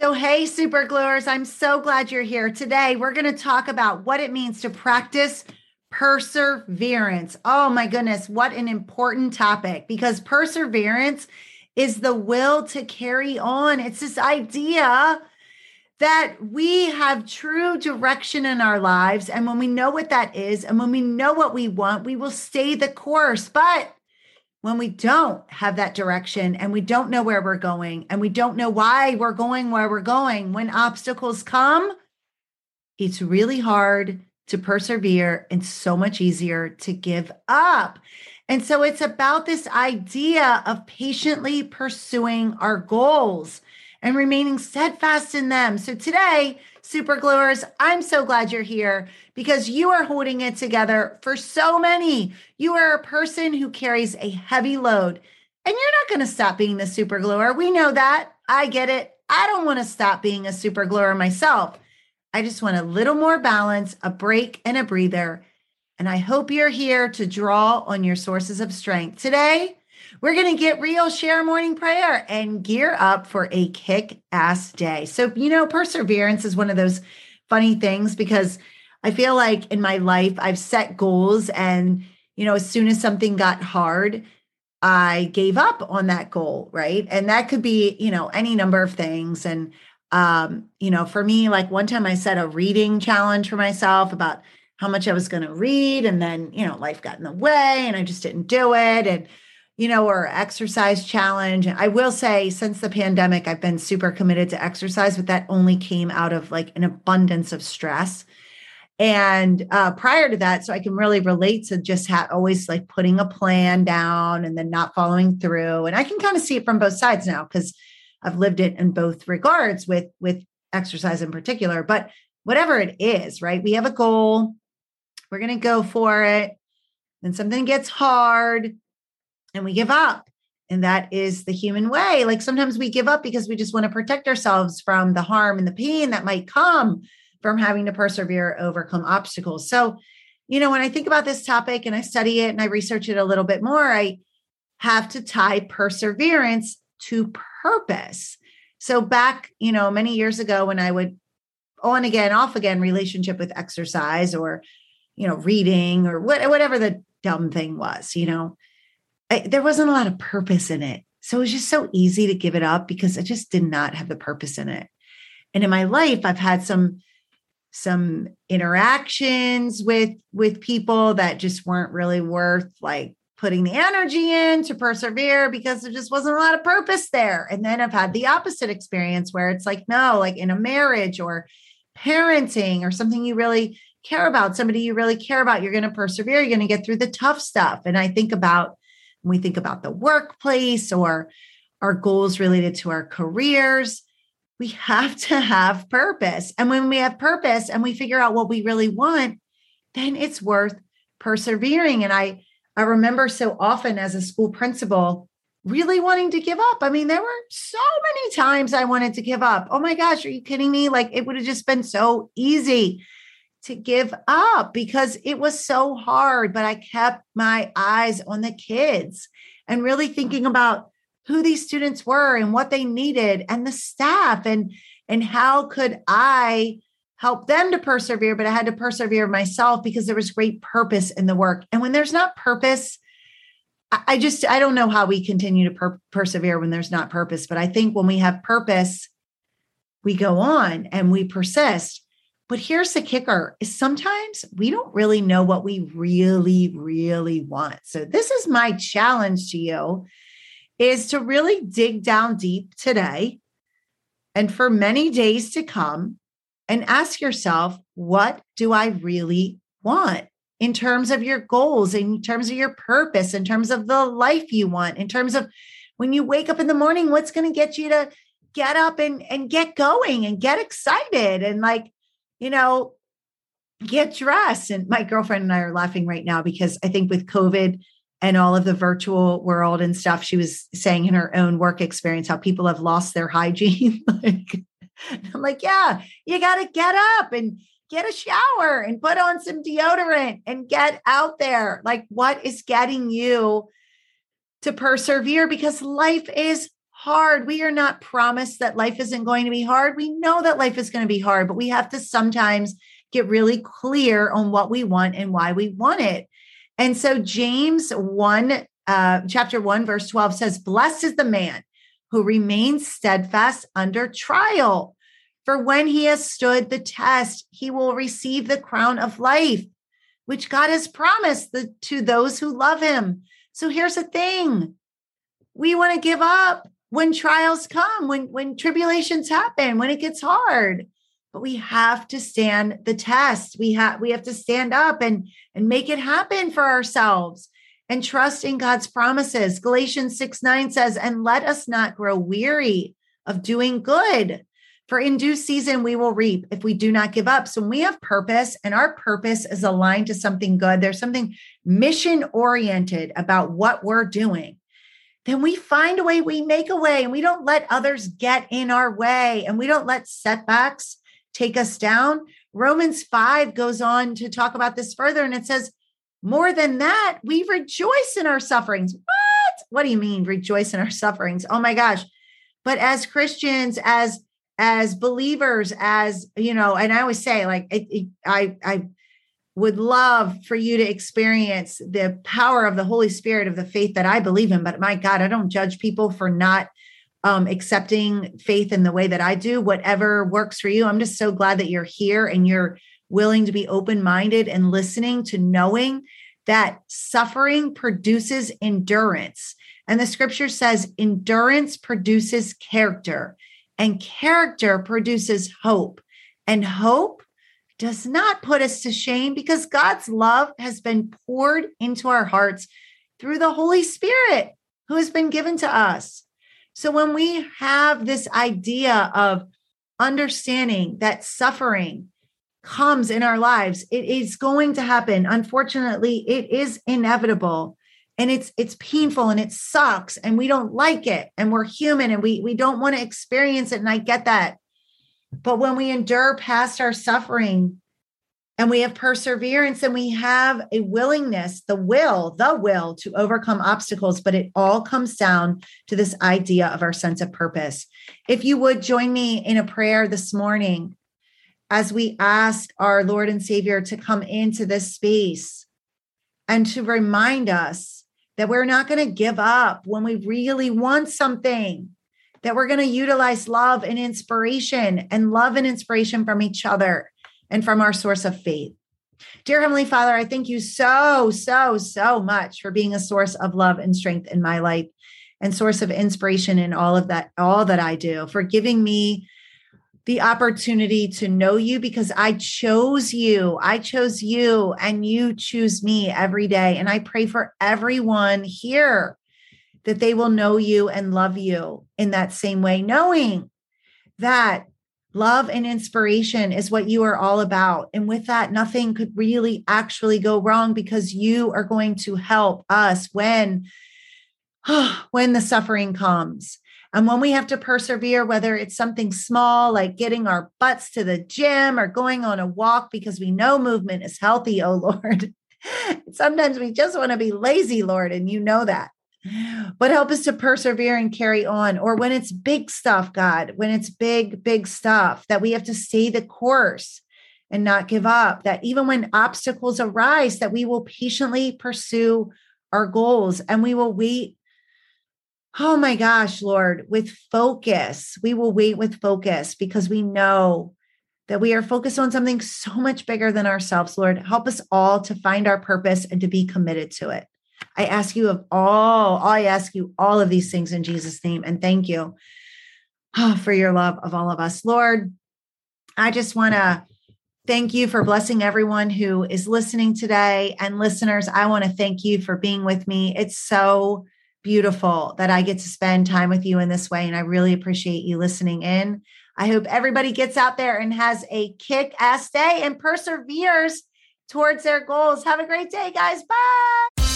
So, hey, super gluers, I'm so glad you're here. Today, we're going to talk about what it means to practice perseverance. Oh, my goodness, what an important topic because perseverance is the will to carry on. It's this idea that we have true direction in our lives. And when we know what that is, and when we know what we want, we will stay the course. But when we don't have that direction and we don't know where we're going and we don't know why we're going where we're going, when obstacles come, it's really hard to persevere and so much easier to give up. And so it's about this idea of patiently pursuing our goals and remaining steadfast in them. So today, super gluers, I'm so glad you're here because you are holding it together for so many. You are a person who carries a heavy load and you're not going to stop being the super gluer. We know that. I get it. I don't want to stop being a super gluer myself. I just want a little more balance, a break, and a breather. And I hope you're here to draw on your sources of strength. Today, we're going to get real, share morning prayer, and gear up for a kick ass day. So, you know, perseverance is one of those funny things because I feel like in my life, I've set goals, and, you know, as soon as something got hard, I gave up on that goal, right? And that could be, you know, any number of things. And, um, you know, for me, like one time I set a reading challenge for myself about how much I was going to read. And then, you know, life got in the way and I just didn't do it. And, you know, or exercise challenge. I will say, since the pandemic, I've been super committed to exercise, but that only came out of like an abundance of stress. And uh, prior to that, so I can really relate to just ha- always like putting a plan down and then not following through. And I can kind of see it from both sides now because I've lived it in both regards with with exercise in particular. But whatever it is, right? We have a goal. We're going to go for it. Then something gets hard and we give up. And that is the human way. Like sometimes we give up because we just want to protect ourselves from the harm and the pain that might come from having to persevere, overcome obstacles. So, you know, when I think about this topic and I study it and I research it a little bit more, I have to tie perseverance to purpose. So, back, you know, many years ago when I would on again, off again relationship with exercise or, you know, reading or what, whatever the dumb thing was, you know, I, there wasn't a lot of purpose in it. So it was just so easy to give it up because I just did not have the purpose in it. And in my life, I've had some some interactions with with people that just weren't really worth like putting the energy in to persevere because there just wasn't a lot of purpose there. And then I've had the opposite experience where it's like, no, like in a marriage or parenting or something you really care about, somebody you really care about, you're going to persevere, you're going to get through the tough stuff. And I think about we think about the workplace or our goals related to our careers, we have to have purpose. And when we have purpose and we figure out what we really want, then it's worth persevering. And I, I remember so often as a school principal really wanting to give up. I mean, there were so many times I wanted to give up. Oh my gosh, are you kidding me? Like it would have just been so easy to give up because it was so hard, but I kept my eyes on the kids and really thinking about who these students were and what they needed and the staff and and how could I help them to persevere but I had to persevere myself because there was great purpose in the work. And when there's not purpose, I just I don't know how we continue to per- persevere when there's not purpose, but I think when we have purpose we go on and we persist but here's the kicker is sometimes we don't really know what we really, really want. So this is my challenge to you is to really dig down deep today and for many days to come and ask yourself, what do I really want in terms of your goals, in terms of your purpose, in terms of the life you want, in terms of when you wake up in the morning, what's going to get you to get up and, and get going and get excited and like you know, get dressed. And my girlfriend and I are laughing right now because I think with COVID and all of the virtual world and stuff, she was saying in her own work experience how people have lost their hygiene. like, I'm like, yeah, you got to get up and get a shower and put on some deodorant and get out there. Like, what is getting you to persevere? Because life is hard. We are not promised that life isn't going to be hard. We know that life is going to be hard, but we have to sometimes get really clear on what we want and why we want it. And so James 1, uh, chapter 1, verse 12 says, Blessed is the man who remains steadfast under trial. For when he has stood the test, he will receive the crown of life, which God has promised the, to those who love him. So here's the thing we want to give up when trials come, when, when tribulations happen, when it gets hard. But we have to stand the test. We have we have to stand up and, and make it happen for ourselves and trust in God's promises. Galatians 6 9 says, And let us not grow weary of doing good. For in due season we will reap if we do not give up. So when we have purpose and our purpose is aligned to something good. There's something mission oriented about what we're doing then we find a way, we make a way, and we don't let others get in our way, and we don't let setbacks take us down. Romans 5 goes on to talk about this further, and it says, More than that, we rejoice in our sufferings. What? What do you mean, rejoice in our sufferings? Oh my gosh. But as Christians, as as believers as you know and i always say like it, it, i i would love for you to experience the power of the Holy Spirit of the faith that I believe in. But my God, I don't judge people for not um, accepting faith in the way that I do. Whatever works for you. I'm just so glad that you're here and you're willing to be open minded and listening to knowing that suffering produces endurance. And the scripture says endurance produces character, and character produces hope. And hope does not put us to shame because God's love has been poured into our hearts through the Holy Spirit who has been given to us. So when we have this idea of understanding that suffering comes in our lives, it is going to happen. Unfortunately, it is inevitable and it's it's painful and it sucks and we don't like it and we're human and we we don't want to experience it and I get that. But when we endure past our suffering and we have perseverance and we have a willingness, the will, the will to overcome obstacles, but it all comes down to this idea of our sense of purpose. If you would join me in a prayer this morning as we ask our Lord and Savior to come into this space and to remind us that we're not going to give up when we really want something that we're going to utilize love and inspiration and love and inspiration from each other and from our source of faith. Dear Heavenly Father, I thank you so, so, so much for being a source of love and strength in my life and source of inspiration in all of that, all that I do, for giving me the opportunity to know you because I chose you. I chose you and you choose me every day. And I pray for everyone here that they will know you and love you in that same way, knowing that love and inspiration is what you are all about. And with that, nothing could really actually go wrong because you are going to help us when when the suffering comes. And when we have to persevere, whether it's something small like getting our butts to the gym or going on a walk because we know movement is healthy, oh Lord. Sometimes we just want to be lazy, Lord, and you know that but help us to persevere and carry on. Or when it's big stuff, God, when it's big, big stuff, that we have to stay the course and not give up. That even when obstacles arise, that we will patiently pursue our goals and we will wait. Oh my gosh, Lord, with focus. We will wait with focus because we know that we are focused on something so much bigger than ourselves, Lord. Help us all to find our purpose and to be committed to it. I ask you of all, I ask you all of these things in Jesus' name. And thank you oh, for your love of all of us. Lord, I just want to thank you for blessing everyone who is listening today. And listeners, I want to thank you for being with me. It's so beautiful that I get to spend time with you in this way. And I really appreciate you listening in. I hope everybody gets out there and has a kick ass day and perseveres towards their goals. Have a great day, guys. Bye.